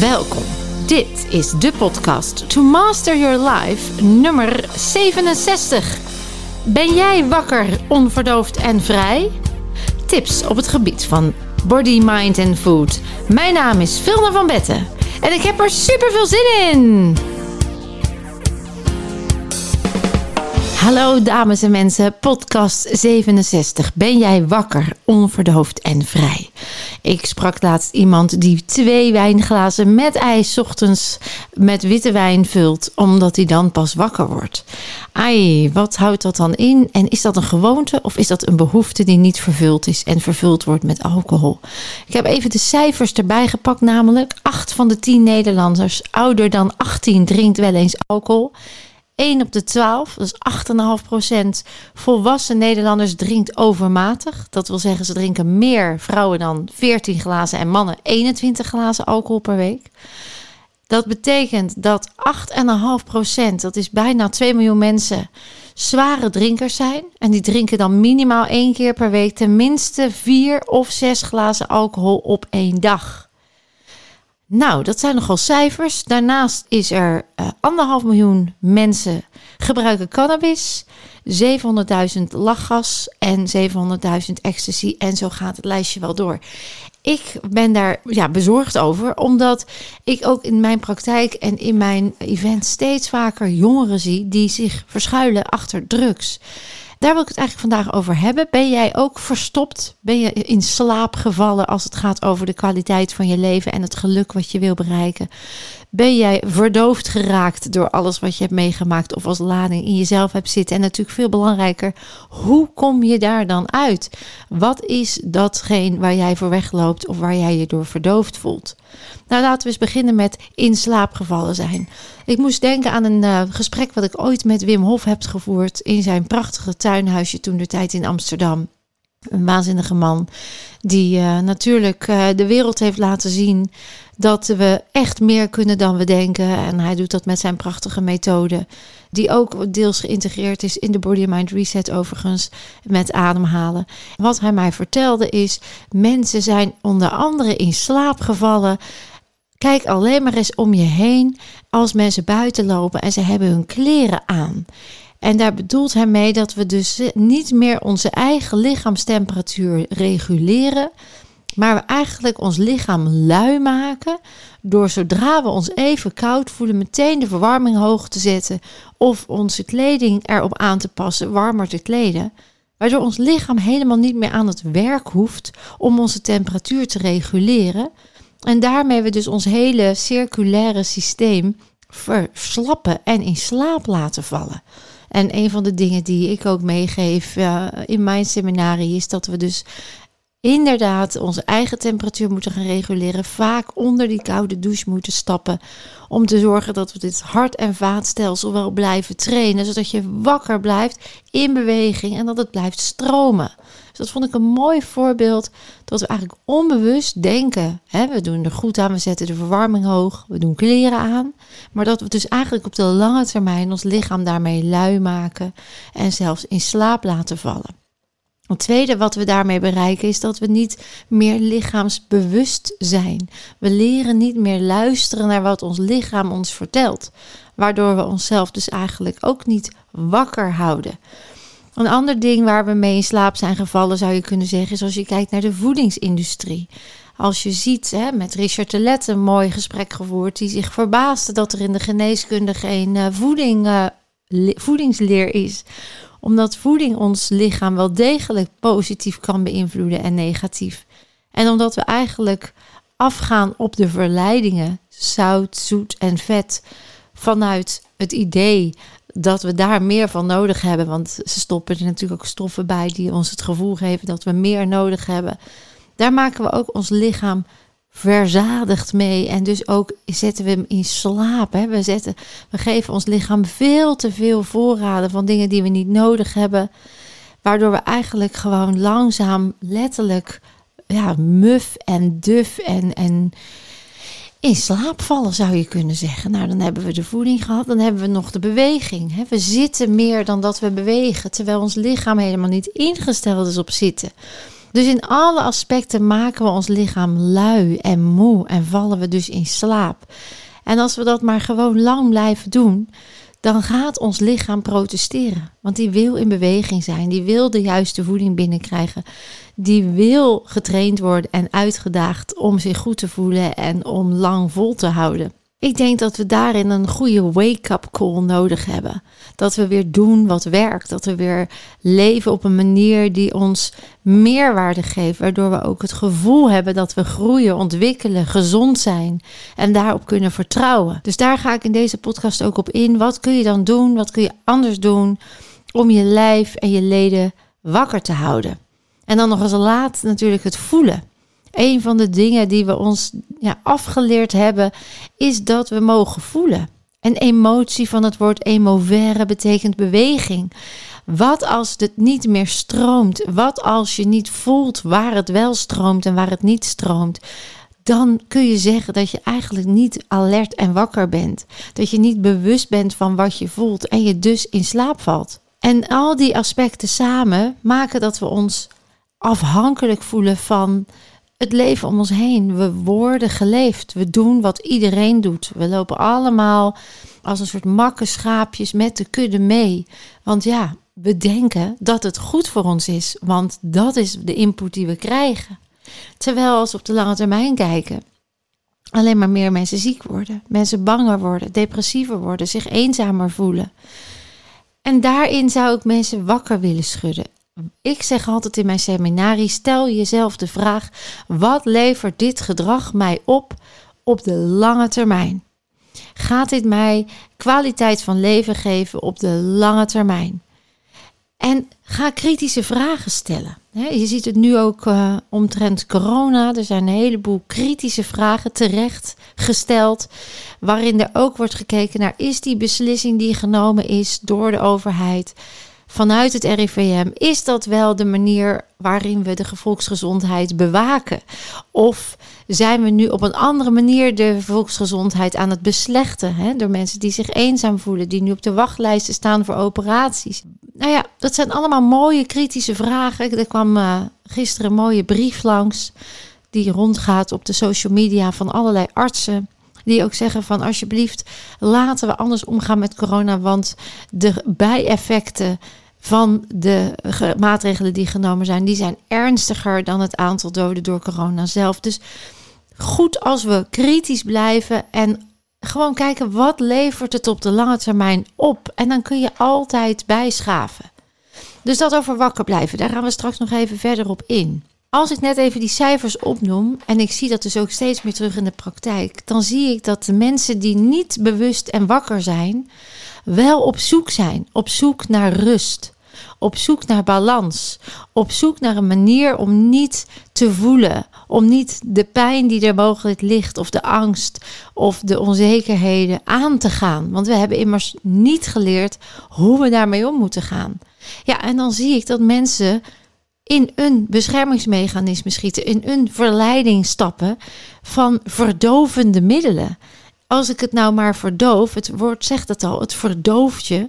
Welkom. Dit is de podcast To Master Your Life nummer 67. Ben jij wakker, onverdoofd en vrij? Tips op het gebied van body, mind en food. Mijn naam is Vilna van Betten en ik heb er super veel zin in. Hallo dames en mensen, podcast 67. Ben jij wakker, onverdoofd en vrij? Ik sprak laatst iemand die twee wijnglazen met ijs ochtends met witte wijn vult, omdat hij dan pas wakker wordt. Ai, wat houdt dat dan in? En is dat een gewoonte of is dat een behoefte die niet vervuld is en vervuld wordt met alcohol? Ik heb even de cijfers erbij gepakt, namelijk 8 van de 10 Nederlanders ouder dan 18 drinkt wel eens alcohol. 1 op de 12, dus 8,5% volwassen Nederlanders drinkt overmatig. Dat wil zeggen, ze drinken meer vrouwen dan 14 glazen en mannen 21 glazen alcohol per week. Dat betekent dat 8,5%, dat is bijna 2 miljoen mensen, zware drinkers zijn. En die drinken dan minimaal één keer per week tenminste 4 of 6 glazen alcohol op één dag. Nou, dat zijn nogal cijfers. Daarnaast is er uh, anderhalf miljoen mensen gebruiken cannabis, 700.000 lachgas en 700.000 ecstasy. En zo gaat het lijstje wel door. Ik ben daar ja, bezorgd over, omdat ik ook in mijn praktijk en in mijn event steeds vaker jongeren zie die zich verschuilen achter drugs. Daar wil ik het eigenlijk vandaag over hebben. Ben jij ook verstopt? Ben je in slaap gevallen als het gaat over de kwaliteit van je leven en het geluk wat je wil bereiken? Ben jij verdoofd geraakt door alles wat je hebt meegemaakt of als lading in jezelf hebt zitten? En natuurlijk veel belangrijker, hoe kom je daar dan uit? Wat is datgene waar jij voor wegloopt of waar jij je door verdoofd voelt? Nou, laten we eens beginnen met in slaap gevallen zijn. Ik moest denken aan een uh, gesprek wat ik ooit met Wim Hof heb gevoerd in zijn prachtige tuinhuisje toen de tijd in Amsterdam. Een waanzinnige man die uh, natuurlijk uh, de wereld heeft laten zien dat we echt meer kunnen dan we denken. En hij doet dat met zijn prachtige methode, die ook deels geïntegreerd is in de Body Mind Reset overigens, met ademhalen. Wat hij mij vertelde is, mensen zijn onder andere in slaap gevallen. Kijk alleen maar eens om je heen als mensen buiten lopen en ze hebben hun kleren aan. En daar bedoelt hij mee dat we dus niet meer onze eigen lichaamstemperatuur reguleren, maar we eigenlijk ons lichaam lui maken door zodra we ons even koud voelen meteen de verwarming hoog te zetten of onze kleding erop aan te passen, warmer te kleden. Waardoor ons lichaam helemaal niet meer aan het werk hoeft om onze temperatuur te reguleren. En daarmee we dus ons hele circulaire systeem verslappen en in slaap laten vallen. En een van de dingen die ik ook meegeef uh, in mijn seminarie is dat we dus inderdaad onze eigen temperatuur moeten gaan reguleren. Vaak onder die koude douche moeten stappen. Om te zorgen dat we dit hart- en vaatstelsel wel blijven trainen. Zodat je wakker blijft in beweging en dat het blijft stromen. Dus dat vond ik een mooi voorbeeld. Dat we eigenlijk onbewust denken. Hè, we doen er goed aan, we zetten de verwarming hoog, we doen kleren aan. Maar dat we dus eigenlijk op de lange termijn ons lichaam daarmee lui maken. En zelfs in slaap laten vallen. Het tweede wat we daarmee bereiken is dat we niet meer lichaamsbewust zijn. We leren niet meer luisteren naar wat ons lichaam ons vertelt, waardoor we onszelf dus eigenlijk ook niet wakker houden. Een ander ding waar we mee in slaap zijn gevallen, zou je kunnen zeggen, is als je kijkt naar de voedingsindustrie. Als je ziet, hè, met Richard de Let een mooi gesprek gevoerd, die zich verbaasde dat er in de geneeskunde geen uh, voeding, uh, voedingsleer is omdat voeding ons lichaam wel degelijk positief kan beïnvloeden en negatief. En omdat we eigenlijk afgaan op de verleidingen, zout, zoet en vet, vanuit het idee dat we daar meer van nodig hebben. Want ze stoppen er natuurlijk ook stoffen bij die ons het gevoel geven dat we meer nodig hebben. Daar maken we ook ons lichaam verzadigd mee. En dus ook zetten we hem in slaap. Hè. We, zetten, we geven ons lichaam veel te veel voorraden van dingen die we niet nodig hebben. Waardoor we eigenlijk gewoon langzaam, letterlijk, ja, muf en duf en, en in slaap vallen, zou je kunnen zeggen. Nou, dan hebben we de voeding gehad, dan hebben we nog de beweging. Hè. We zitten meer dan dat we bewegen, terwijl ons lichaam helemaal niet ingesteld is op zitten. Dus in alle aspecten maken we ons lichaam lui en moe en vallen we dus in slaap. En als we dat maar gewoon lang blijven doen, dan gaat ons lichaam protesteren. Want die wil in beweging zijn, die wil de juiste voeding binnenkrijgen, die wil getraind worden en uitgedaagd om zich goed te voelen en om lang vol te houden. Ik denk dat we daarin een goede wake-up call nodig hebben. Dat we weer doen wat werkt. Dat we weer leven op een manier die ons meerwaarde geeft. Waardoor we ook het gevoel hebben dat we groeien, ontwikkelen, gezond zijn. En daarop kunnen vertrouwen. Dus daar ga ik in deze podcast ook op in. Wat kun je dan doen? Wat kun je anders doen om je lijf en je leden wakker te houden? En dan nog als laat natuurlijk het voelen. Een van de dingen die we ons ja, afgeleerd hebben, is dat we mogen voelen. En emotie van het woord emovere betekent beweging. Wat als het niet meer stroomt? Wat als je niet voelt waar het wel stroomt en waar het niet stroomt? Dan kun je zeggen dat je eigenlijk niet alert en wakker bent. Dat je niet bewust bent van wat je voelt en je dus in slaap valt. En al die aspecten samen maken dat we ons afhankelijk voelen van het leven om ons heen. We worden geleefd. We doen wat iedereen doet. We lopen allemaal als een soort makke schaapjes met de kudde mee. Want ja, we denken dat het goed voor ons is. Want dat is de input die we krijgen. Terwijl als we op de lange termijn kijken, alleen maar meer mensen ziek worden. Mensen banger worden, depressiever worden, zich eenzamer voelen. En daarin zou ik mensen wakker willen schudden. Ik zeg altijd in mijn seminarie: stel jezelf de vraag: wat levert dit gedrag mij op op de lange termijn? Gaat dit mij kwaliteit van leven geven op de lange termijn? En ga kritische vragen stellen. Je ziet het nu ook uh, omtrent corona. Er zijn een heleboel kritische vragen terecht gesteld. Waarin er ook wordt gekeken naar: is die beslissing die genomen is door de overheid vanuit het RIVM, is dat wel de manier waarin we de volksgezondheid bewaken? Of zijn we nu op een andere manier de volksgezondheid aan het beslechten? Hè? Door mensen die zich eenzaam voelen, die nu op de wachtlijsten staan voor operaties. Nou ja, dat zijn allemaal mooie kritische vragen. Er kwam uh, gisteren een mooie brief langs die rondgaat op de social media van allerlei artsen die ook zeggen van alsjeblieft laten we anders omgaan met corona, want de bijeffecten van de maatregelen die genomen zijn, die zijn ernstiger dan het aantal doden door corona zelf. Dus goed als we kritisch blijven en gewoon kijken wat levert het op de lange termijn op. En dan kun je altijd bijschaven. Dus dat over wakker blijven, daar gaan we straks nog even verder op in. Als ik net even die cijfers opnoem en ik zie dat dus ook steeds meer terug in de praktijk, dan zie ik dat de mensen die niet bewust en wakker zijn, wel op zoek zijn, op zoek naar rust, op zoek naar balans, op zoek naar een manier om niet te voelen, om niet de pijn die er mogelijk ligt, of de angst of de onzekerheden aan te gaan. Want we hebben immers niet geleerd hoe we daarmee om moeten gaan. Ja, en dan zie ik dat mensen in een beschermingsmechanisme schieten, in een verleiding stappen van verdovende middelen. Als ik het nou maar verdoof, het woord zegt het al, het verdooft je,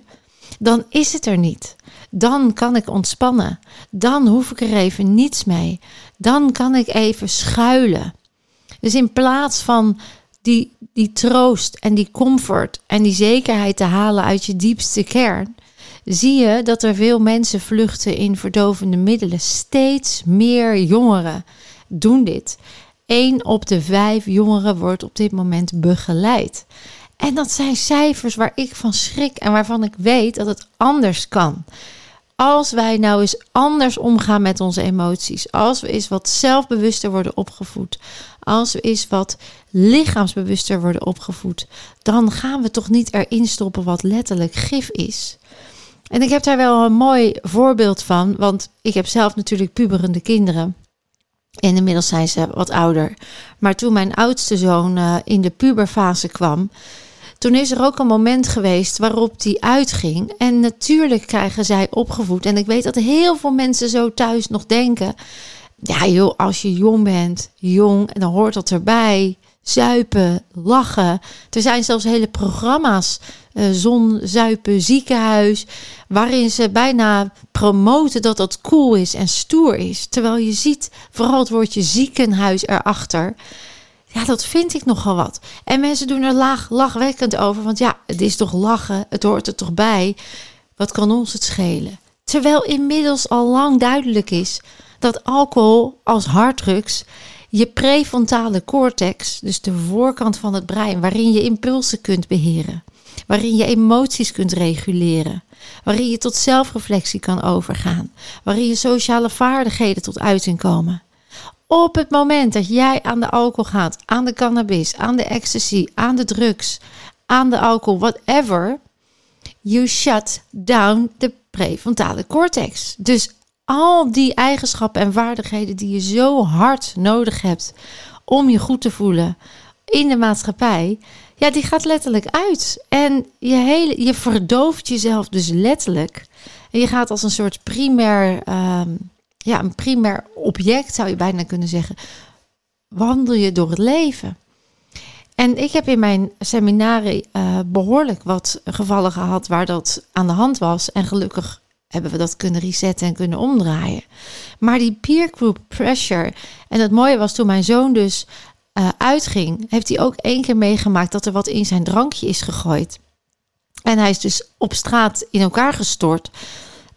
dan is het er niet. Dan kan ik ontspannen. Dan hoef ik er even niets mee. Dan kan ik even schuilen. Dus in plaats van die, die troost en die comfort en die zekerheid te halen uit je diepste kern, zie je dat er veel mensen vluchten in verdovende middelen. Steeds meer jongeren doen dit. Eén op de vijf jongeren wordt op dit moment begeleid. En dat zijn cijfers waar ik van schrik en waarvan ik weet dat het anders kan. Als wij nou eens anders omgaan met onze emoties, als we eens wat zelfbewuster worden opgevoed, als we eens wat lichaamsbewuster worden opgevoed, dan gaan we toch niet erin stoppen wat letterlijk gif is. En ik heb daar wel een mooi voorbeeld van, want ik heb zelf natuurlijk puberende kinderen. En inmiddels zijn ze wat ouder. Maar toen mijn oudste zoon uh, in de puberfase kwam, toen is er ook een moment geweest waarop die uitging. En natuurlijk krijgen zij opgevoed. En ik weet dat heel veel mensen zo thuis nog denken. Ja joh, als je jong bent, jong, en dan hoort dat erbij. Zuipen, lachen. Er zijn zelfs hele programma's, uh, Zon, Zuipen, Ziekenhuis, waarin ze bijna promoten dat dat cool is en stoer is. Terwijl je ziet vooral het woordje ziekenhuis erachter. Ja, dat vind ik nogal wat. En mensen doen er laag, lachwekkend over, want ja, het is toch lachen, het hoort er toch bij. Wat kan ons het schelen? Terwijl inmiddels al lang duidelijk is dat alcohol als harddrugs je prefrontale cortex, dus de voorkant van het brein, waarin je impulsen kunt beheren, waarin je emoties kunt reguleren, waarin je tot zelfreflectie kan overgaan, waarin je sociale vaardigheden tot uiting komen. Op het moment dat jij aan de alcohol gaat, aan de cannabis, aan de ecstasy, aan de drugs, aan de alcohol, whatever, you shut down the prefrontale cortex. Dus al die eigenschappen en vaardigheden die je zo hard nodig hebt om je goed te voelen in de maatschappij, ja, die gaat letterlijk uit. En je, hele, je verdooft jezelf dus letterlijk. En je gaat als een soort primair, um, ja, een primair object, zou je bijna kunnen zeggen, wandel je door het leven. En ik heb in mijn seminarie uh, behoorlijk wat gevallen gehad waar dat aan de hand was. En gelukkig hebben we dat kunnen resetten en kunnen omdraaien. Maar die peer group pressure. En het mooie was toen mijn zoon dus uh, uitging, heeft hij ook één keer meegemaakt dat er wat in zijn drankje is gegooid. En hij is dus op straat in elkaar gestort.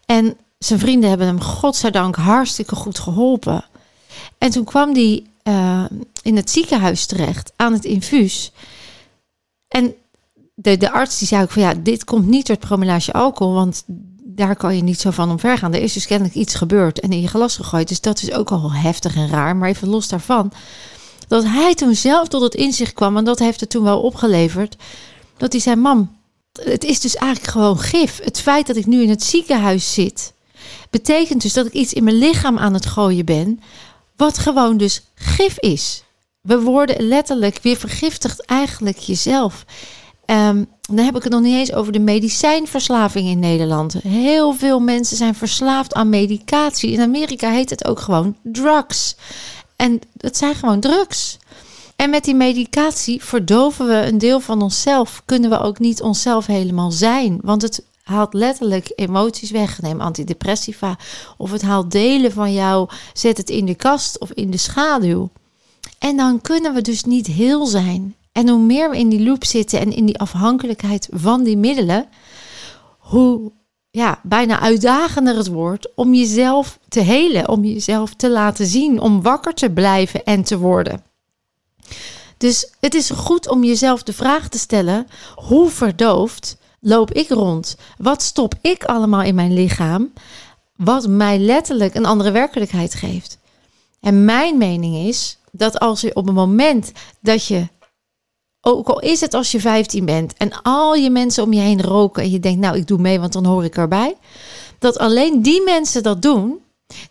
En zijn vrienden hebben hem, godzijdank, hartstikke goed geholpen. En toen kwam hij uh, in het ziekenhuis terecht aan het infuus. En de, de arts die zei ook van ja, dit komt niet door het promelage alcohol, want daar kan je niet zo van omver gaan. Er is dus kennelijk iets gebeurd en in je glas gegooid. Dus dat is ook al heftig en raar. Maar even los daarvan, dat hij toen zelf tot het inzicht kwam, en dat heeft het toen wel opgeleverd, dat hij zei: Mam, het is dus eigenlijk gewoon gif. Het feit dat ik nu in het ziekenhuis zit, betekent dus dat ik iets in mijn lichaam aan het gooien ben, wat gewoon dus gif is. We worden letterlijk weer vergiftigd, eigenlijk jezelf. Um, dan heb ik het nog niet eens over de medicijnverslaving in Nederland. Heel veel mensen zijn verslaafd aan medicatie. In Amerika heet het ook gewoon drugs. En het zijn gewoon drugs. En met die medicatie verdoven we een deel van onszelf. Kunnen we ook niet onszelf helemaal zijn. Want het haalt letterlijk emoties weg. Neem antidepressiva. Of het haalt delen van jou. Zet het in de kast of in de schaduw. En dan kunnen we dus niet heel zijn. En hoe meer we in die loop zitten en in die afhankelijkheid van die middelen, hoe ja, bijna uitdagender het wordt om jezelf te helen, om jezelf te laten zien, om wakker te blijven en te worden. Dus het is goed om jezelf de vraag te stellen: hoe verdoofd loop ik rond? Wat stop ik allemaal in mijn lichaam? Wat mij letterlijk een andere werkelijkheid geeft. En mijn mening is dat als je op het moment dat je ook al is het als je 15 bent en al je mensen om je heen roken en je denkt, nou, ik doe mee, want dan hoor ik erbij. Dat alleen die mensen dat doen,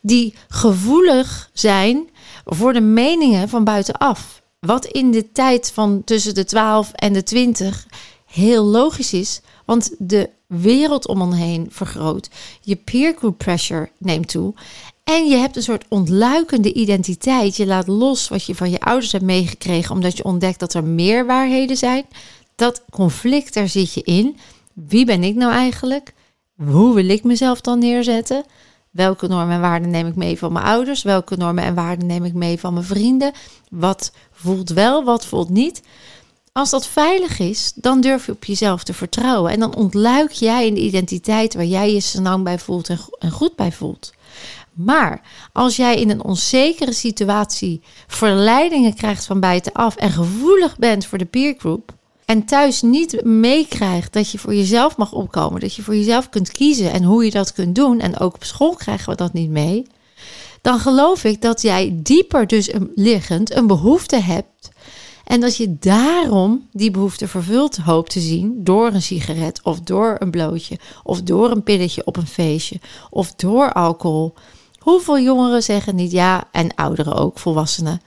die gevoelig zijn voor de meningen van buitenaf. Wat in de tijd van tussen de 12 en de 20 heel logisch is, want de wereld om ons heen vergroot. Je peer group pressure neemt toe. En je hebt een soort ontluikende identiteit. Je laat los wat je van je ouders hebt meegekregen, omdat je ontdekt dat er meer waarheden zijn. Dat conflict, daar zit je in. Wie ben ik nou eigenlijk? Hoe wil ik mezelf dan neerzetten? Welke normen en waarden neem ik mee van mijn ouders? Welke normen en waarden neem ik mee van mijn vrienden? Wat voelt wel, wat voelt niet? Als dat veilig is, dan durf je op jezelf te vertrouwen. En dan ontluik jij de identiteit waar jij je zo bij voelt en goed bij voelt. Maar als jij in een onzekere situatie verleidingen krijgt van buitenaf en gevoelig bent voor de peergroep en thuis niet meekrijgt dat je voor jezelf mag opkomen, dat je voor jezelf kunt kiezen en hoe je dat kunt doen, en ook op school krijgen we dat niet mee, dan geloof ik dat jij dieper dus liggend een behoefte hebt en dat je daarom die behoefte vervuld hoopt te zien door een sigaret of door een blootje of door een pilletje op een feestje of door alcohol. Hoeveel jongeren zeggen niet ja, en ouderen ook, volwassenen.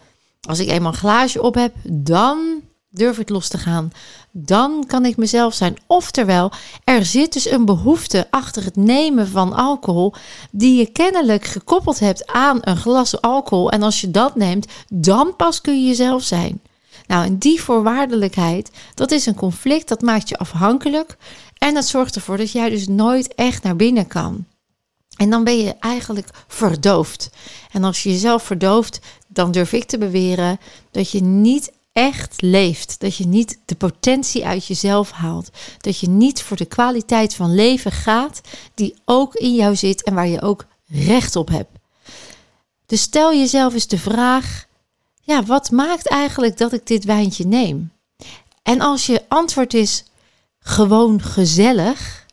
Als ik eenmaal een glaasje op heb, dan durf ik los te gaan. Dan kan ik mezelf zijn. Oftewel, er zit dus een behoefte achter het nemen van alcohol, die je kennelijk gekoppeld hebt aan een glas alcohol. En als je dat neemt, dan pas kun je jezelf zijn. Nou, en die voorwaardelijkheid, dat is een conflict, dat maakt je afhankelijk. En dat zorgt ervoor dat jij dus nooit echt naar binnen kan. En dan ben je eigenlijk verdoofd. En als je jezelf verdooft, dan durf ik te beweren dat je niet echt leeft. Dat je niet de potentie uit jezelf haalt. Dat je niet voor de kwaliteit van leven gaat die ook in jou zit en waar je ook recht op hebt. Dus stel jezelf eens de vraag: ja, wat maakt eigenlijk dat ik dit wijntje neem? En als je antwoord is gewoon gezellig,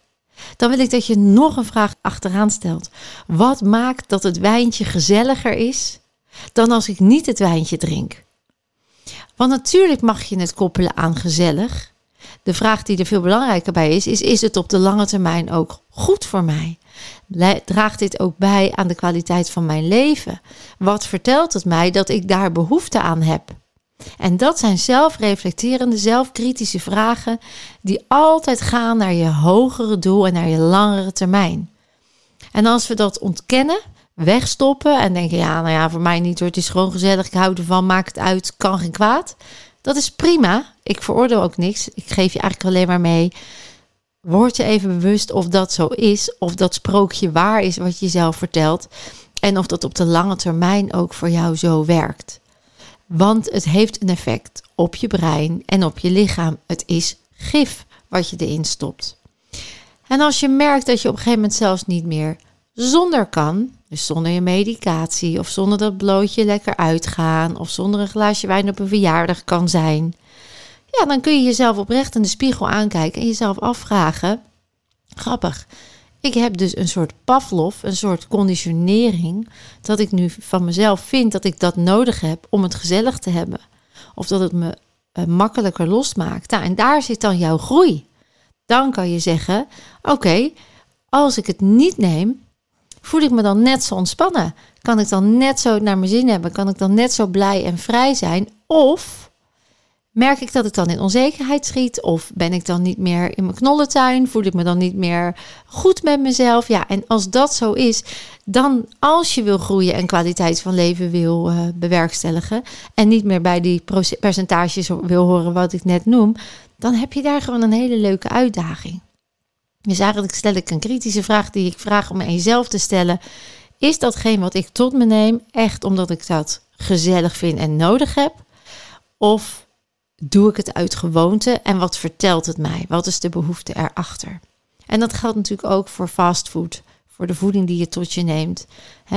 dan wil ik dat je nog een vraag achteraan stelt. Wat maakt dat het wijntje gezelliger is dan als ik niet het wijntje drink? Want natuurlijk mag je het koppelen aan gezellig. De vraag die er veel belangrijker bij is, is: is het op de lange termijn ook goed voor mij? Draagt dit ook bij aan de kwaliteit van mijn leven? Wat vertelt het mij dat ik daar behoefte aan heb? En dat zijn zelfreflecterende, zelfkritische vragen die altijd gaan naar je hogere doel en naar je langere termijn. En als we dat ontkennen, wegstoppen en denken: ja, nou ja, voor mij niet hoor, het is gewoon gezellig, ik hou ervan, maak het uit, kan geen kwaad. Dat is prima. Ik veroordeel ook niks. Ik geef je eigenlijk alleen maar mee. Word je even bewust of dat zo is, of dat sprookje waar is wat je zelf vertelt. En of dat op de lange termijn ook voor jou zo werkt. Want het heeft een effect op je brein en op je lichaam. Het is gif wat je erin stopt. En als je merkt dat je op een gegeven moment zelfs niet meer zonder kan, dus zonder je medicatie of zonder dat blootje lekker uitgaan of zonder een glaasje wijn op een verjaardag kan zijn, ja, dan kun je jezelf oprecht in de spiegel aankijken en jezelf afvragen: grappig. Ik heb dus een soort Pavlov, een soort conditionering, dat ik nu van mezelf vind dat ik dat nodig heb om het gezellig te hebben. Of dat het me uh, makkelijker losmaakt. Nou, en daar zit dan jouw groei. Dan kan je zeggen: Oké, als ik het niet neem, voel ik me dan net zo ontspannen? Kan ik dan net zo naar mijn zin hebben? Kan ik dan net zo blij en vrij zijn? Of merk ik dat ik dan in onzekerheid schiet? Of ben ik dan niet meer in mijn knollentuin? Voel ik me dan niet meer goed met mezelf? Ja, en als dat zo is, dan als je wil groeien en kwaliteit van leven wil uh, bewerkstelligen en niet meer bij die percentages wil horen wat ik net noem, dan heb je daar gewoon een hele leuke uitdaging. Dus eigenlijk stel ik een kritische vraag die ik vraag om aan jezelf te stellen. Is datgene wat ik tot me neem echt omdat ik dat gezellig vind en nodig heb? Of doe ik het uit gewoonte en wat vertelt het mij? Wat is de behoefte erachter? En dat geldt natuurlijk ook voor fastfood, voor de voeding die je tot je neemt.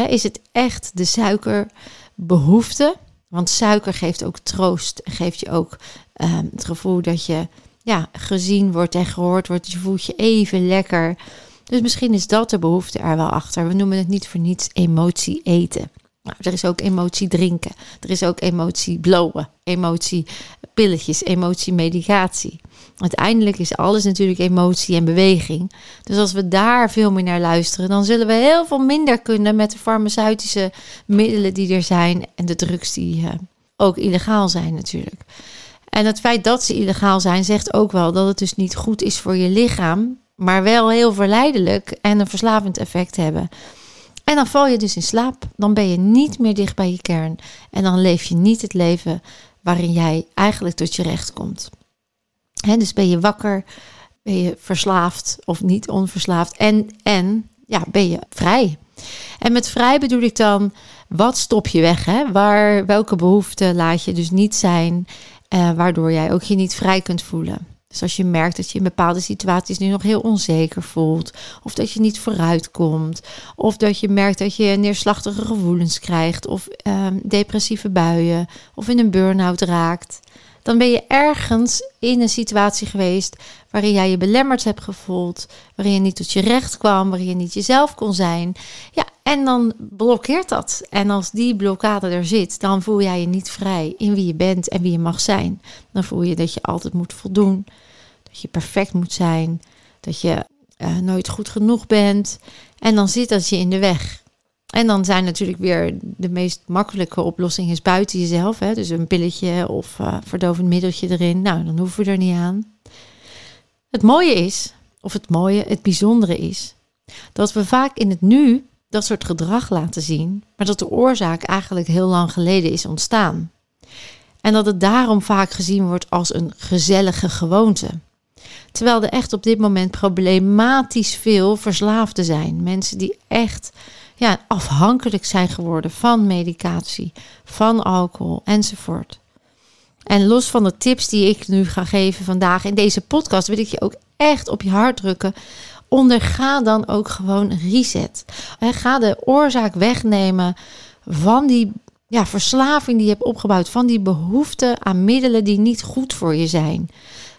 is het echt de suikerbehoefte? Want suiker geeft ook troost geeft je ook ehm, het gevoel dat je ja, gezien wordt en gehoord wordt. Je voelt je even lekker. Dus misschien is dat de behoefte er wel achter. We noemen het niet voor niets emotie eten. Nou, er is ook emotie drinken. Er is ook emotie blowen. Emotie pilletjes, emotie medicatie. Uiteindelijk is alles natuurlijk emotie en beweging. Dus als we daar veel meer naar luisteren, dan zullen we heel veel minder kunnen met de farmaceutische middelen die er zijn en de drugs die uh, ook illegaal zijn natuurlijk. En het feit dat ze illegaal zijn, zegt ook wel dat het dus niet goed is voor je lichaam, maar wel heel verleidelijk en een verslavend effect hebben. En dan val je dus in slaap. Dan ben je niet meer dicht bij je kern. En dan leef je niet het leven waarin jij eigenlijk tot je recht komt. He, dus ben je wakker, ben je verslaafd of niet onverslaafd en, en ja, ben je vrij. En met vrij bedoel ik dan, wat stop je weg? Hè? Waar, welke behoeften laat je dus niet zijn? Uh, waardoor jij ook je niet vrij kunt voelen. Dus als je merkt dat je in bepaalde situaties nu nog heel onzeker voelt, of dat je niet vooruit komt, of dat je merkt dat je neerslachtige gevoelens krijgt, of um, depressieve buien, of in een burn-out raakt, dan ben je ergens in een situatie geweest waarin jij je belemmerd hebt gevoeld, waarin je niet tot je recht kwam, waarin je niet jezelf kon zijn. Ja, en dan blokkeert dat. En als die blokkade er zit, dan voel jij je niet vrij in wie je bent en wie je mag zijn. Dan voel je dat je altijd moet voldoen, dat je perfect moet zijn, dat je uh, nooit goed genoeg bent. En dan zit dat je in de weg. En dan zijn natuurlijk weer de meest makkelijke oplossing is buiten jezelf. Hè? Dus een pilletje of uh, verdovend middeltje erin. Nou, dan hoeven we er niet aan. Het mooie is, of het mooie, het bijzondere is, dat we vaak in het nu dat soort gedrag laten zien, maar dat de oorzaak eigenlijk heel lang geleden is ontstaan. En dat het daarom vaak gezien wordt als een gezellige gewoonte. Terwijl er echt op dit moment problematisch veel verslaafden zijn. Mensen die echt ja, afhankelijk zijn geworden van medicatie, van alcohol enzovoort. En los van de tips die ik nu ga geven vandaag in deze podcast, wil ik je ook echt op je hart drukken. Onderga dan ook gewoon reset. Ga de oorzaak wegnemen van die ja, verslaving die je hebt opgebouwd, van die behoefte aan middelen die niet goed voor je zijn.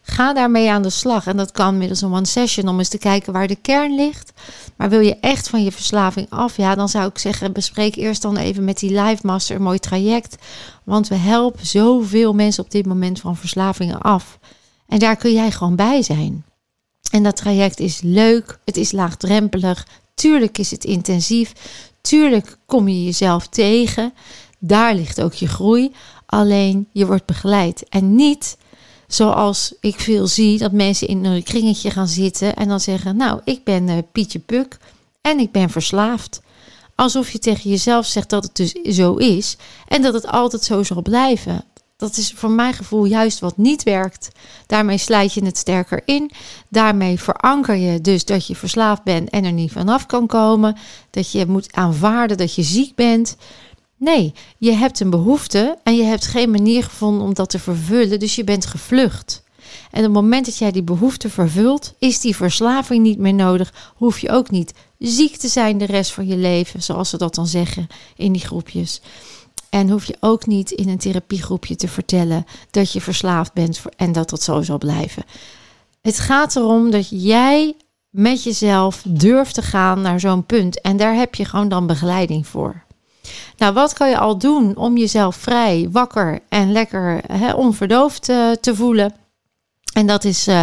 Ga daarmee aan de slag. En dat kan middels een one session om eens te kijken waar de kern ligt. Maar wil je echt van je verslaving af? Ja, dan zou ik zeggen, bespreek eerst dan even met die Live Master een mooi traject. Want we helpen zoveel mensen op dit moment van verslavingen af. En daar kun jij gewoon bij zijn. En dat traject is leuk, het is laagdrempelig. Tuurlijk is het intensief. Tuurlijk kom je jezelf tegen. Daar ligt ook je groei. Alleen je wordt begeleid. En niet zoals ik veel zie, dat mensen in een kringetje gaan zitten en dan zeggen: Nou, ik ben uh, Pietje Puk en ik ben verslaafd. Alsof je tegen jezelf zegt dat het dus zo is en dat het altijd zo zal blijven. Dat is voor mijn gevoel juist wat niet werkt. Daarmee slijt je het sterker in. Daarmee veranker je dus dat je verslaafd bent en er niet vanaf kan komen. Dat je moet aanvaarden dat je ziek bent. Nee, je hebt een behoefte en je hebt geen manier gevonden om dat te vervullen, dus je bent gevlucht. En op het moment dat jij die behoefte vervult, is die verslaving niet meer nodig. Hoef je ook niet ziek te zijn de rest van je leven, zoals ze dat dan zeggen in die groepjes. En hoef je ook niet in een therapiegroepje te vertellen dat je verslaafd bent en dat dat zo zal blijven. Het gaat erom dat jij met jezelf durft te gaan naar zo'n punt. En daar heb je gewoon dan begeleiding voor. Nou, wat kan je al doen om jezelf vrij, wakker en lekker onverdoofd uh, te voelen? En dat is uh,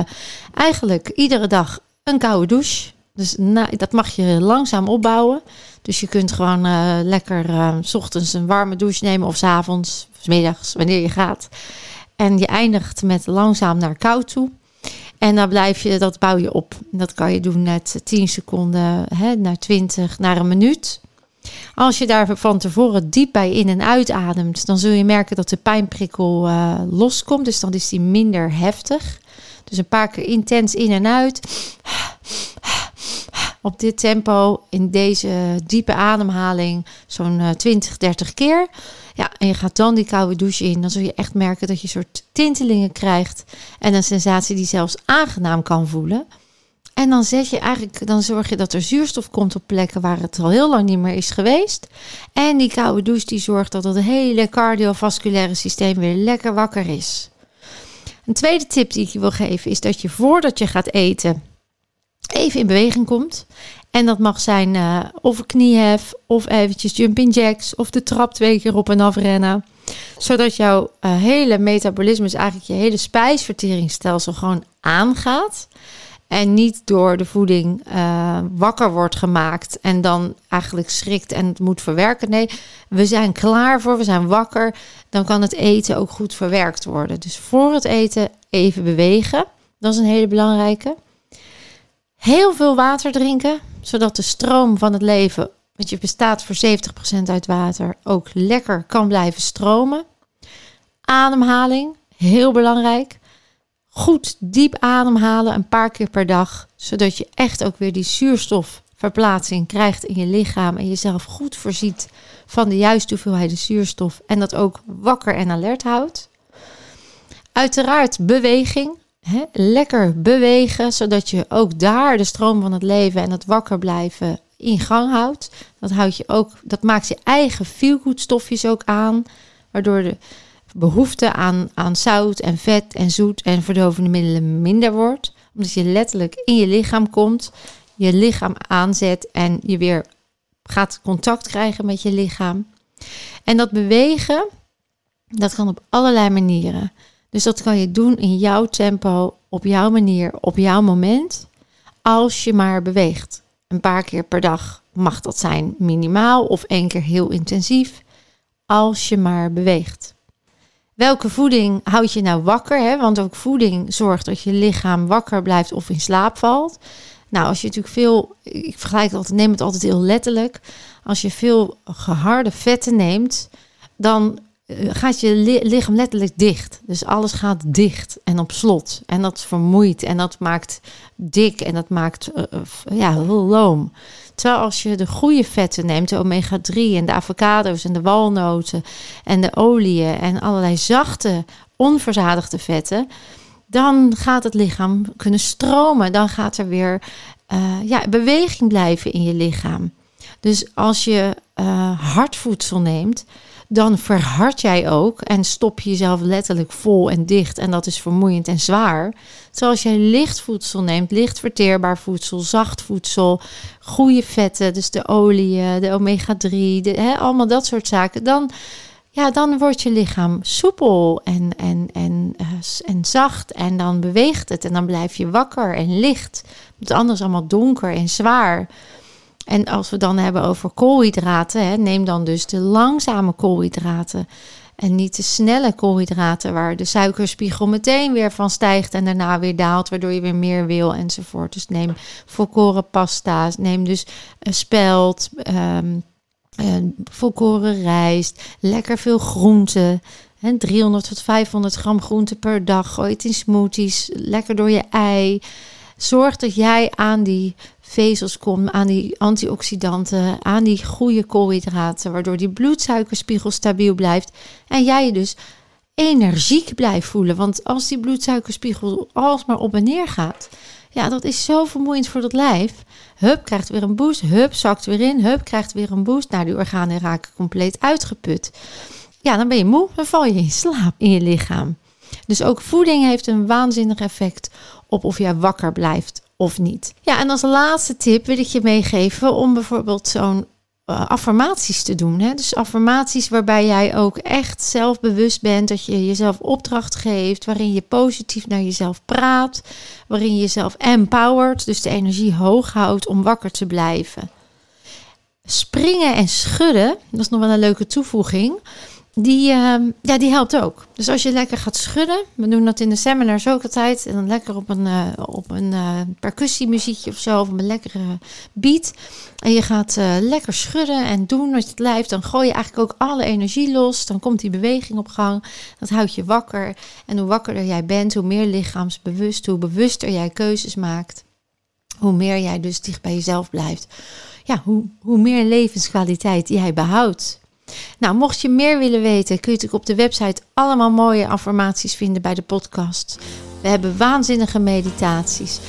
eigenlijk iedere dag een koude douche. Dus nou, dat mag je langzaam opbouwen. Dus je kunt gewoon uh, lekker s ochtends een warme douche nemen of s avonds, of s middags, wanneer je gaat. En je eindigt met langzaam naar koud toe. En dan blijf je, dat bouw je op. Dat kan je doen net 10 seconden, hè, naar 20, naar een minuut. Als je daar van tevoren diep bij in- en uitademt, dan zul je merken dat de pijnprikkel uh, loskomt. Dus dan is die minder heftig. Dus een paar keer intens in en uit. Op dit tempo, in deze diepe ademhaling, zo'n 20, 30 keer. Ja, en je gaat dan die koude douche in. Dan zul je echt merken dat je een soort tintelingen krijgt. En een sensatie die zelfs aangenaam kan voelen. En dan zet je eigenlijk, dan zorg je dat er zuurstof komt op plekken waar het al heel lang niet meer is geweest. En die koude douche die zorgt dat het hele cardiovasculaire systeem weer lekker wakker is. Een tweede tip die ik je wil geven is dat je voordat je gaat eten even in beweging komt. En dat mag zijn uh, of een kniehef, of eventjes jumping jacks, of de trap twee keer op en af rennen. Zodat jouw uh, hele metabolisme, dus eigenlijk je hele spijsverteringsstelsel gewoon aangaat. En niet door de voeding uh, wakker wordt gemaakt en dan eigenlijk schrikt en het moet verwerken. Nee, we zijn klaar voor, we zijn wakker. Dan kan het eten ook goed verwerkt worden. Dus voor het eten even bewegen. Dat is een hele belangrijke. Heel veel water drinken, zodat de stroom van het leven, want je bestaat voor 70% uit water, ook lekker kan blijven stromen. Ademhaling, heel belangrijk goed diep ademhalen een paar keer per dag, zodat je echt ook weer die zuurstofverplaatsing krijgt in je lichaam en jezelf goed voorziet van de juiste hoeveelheid zuurstof en dat ook wakker en alert houdt. Uiteraard beweging. Hè? Lekker bewegen, zodat je ook daar de stroom van het leven en het wakker blijven in gang houdt. Dat, houdt je ook, dat maakt je eigen feelgood ook aan, waardoor de behoefte aan, aan zout en vet en zoet en verdovende middelen minder wordt. Omdat je letterlijk in je lichaam komt, je lichaam aanzet en je weer gaat contact krijgen met je lichaam. En dat bewegen, dat kan op allerlei manieren. Dus dat kan je doen in jouw tempo, op jouw manier, op jouw moment. Als je maar beweegt. Een paar keer per dag mag dat zijn minimaal of één keer heel intensief. Als je maar beweegt. Welke voeding houdt je nou wakker? Hè? Want ook voeding zorgt dat je lichaam wakker blijft of in slaap valt. Nou, als je natuurlijk veel, ik vergelijk het altijd, neem het altijd heel letterlijk. Als je veel geharde vetten neemt, dan gaat je lichaam letterlijk dicht. Dus alles gaat dicht en op slot. En dat vermoeit en dat maakt dik en dat maakt uh, ja, loom. Terwijl als je de goede vetten neemt, de omega-3 en de avocado's en de walnoten en de oliën en allerlei zachte, onverzadigde vetten, dan gaat het lichaam kunnen stromen. Dan gaat er weer uh, ja, beweging blijven in je lichaam. Dus als je uh, neemt, dan verhard jij ook en stop je jezelf letterlijk vol en dicht. En dat is vermoeiend en zwaar. Zoals jij licht voedsel neemt, licht verteerbaar voedsel, zacht voedsel, goede vetten, dus de oliën, de omega-3, de, allemaal dat soort zaken. Dan, ja, dan wordt je lichaam soepel en, en, en, uh, en zacht en dan beweegt het en dan blijf je wakker en licht. Het anders allemaal donker en zwaar. En als we dan hebben over koolhydraten, hè, neem dan dus de langzame koolhydraten. En niet de snelle koolhydraten waar de suikerspiegel meteen weer van stijgt en daarna weer daalt, waardoor je weer meer wil enzovoort. Dus neem volkoren pasta's, neem dus uh, spelt, um, volkoren rijst, lekker veel groenten. 300 tot 500 gram groente per dag. Gooi het in smoothies, lekker door je ei. Zorg dat jij aan die vezels komt, aan die antioxidanten, aan die goede koolhydraten, waardoor die bloedsuikerspiegel stabiel blijft en jij je dus energiek blijft voelen. Want als die bloedsuikerspiegel alsmaar op en neer gaat, ja, dat is zo vermoeiend voor dat lijf. Hup, krijgt weer een boost. Hup, zakt weer in. Hup, krijgt weer een boost. Nou, die organen raken compleet uitgeput. Ja, dan ben je moe. Dan val je in slaap in je lichaam. Dus ook voeding heeft een waanzinnig effect op of jij wakker blijft of niet. Ja, en als laatste tip wil ik je meegeven om bijvoorbeeld zo'n uh, affirmaties te doen. Hè? Dus affirmaties waarbij jij ook echt zelfbewust bent, dat je jezelf opdracht geeft, waarin je positief naar jezelf praat, waarin je jezelf empowert, dus de energie hoog houdt om wakker te blijven. Springen en schudden, dat is nog wel een leuke toevoeging die, uh, ja, die helpt ook. Dus als je lekker gaat schudden, we doen dat in de seminars ook altijd, en dan lekker op een, uh, op een uh, percussiemuziekje of zo, of een lekkere beat. En je gaat uh, lekker schudden en doen met het lijf, dan gooi je eigenlijk ook alle energie los. Dan komt die beweging op gang. Dat houdt je wakker. En hoe wakkerder jij bent, hoe meer lichaamsbewust, hoe bewuster jij keuzes maakt, hoe meer jij dus dicht bij jezelf blijft. Ja, hoe, hoe meer levenskwaliteit jij behoudt. Nou, mocht je meer willen weten, kun je natuurlijk op de website allemaal mooie affirmaties vinden bij de podcast. We hebben waanzinnige meditaties.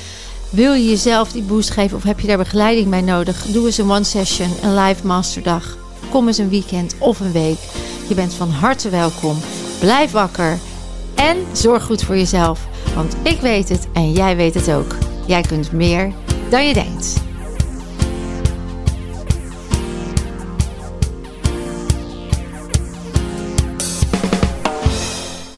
Wil je jezelf die boost geven of heb je daar begeleiding bij nodig? Doe eens een one session, een live masterdag. Kom eens een weekend of een week. Je bent van harte welkom. Blijf wakker en zorg goed voor jezelf. Want ik weet het en jij weet het ook. Jij kunt meer dan je denkt.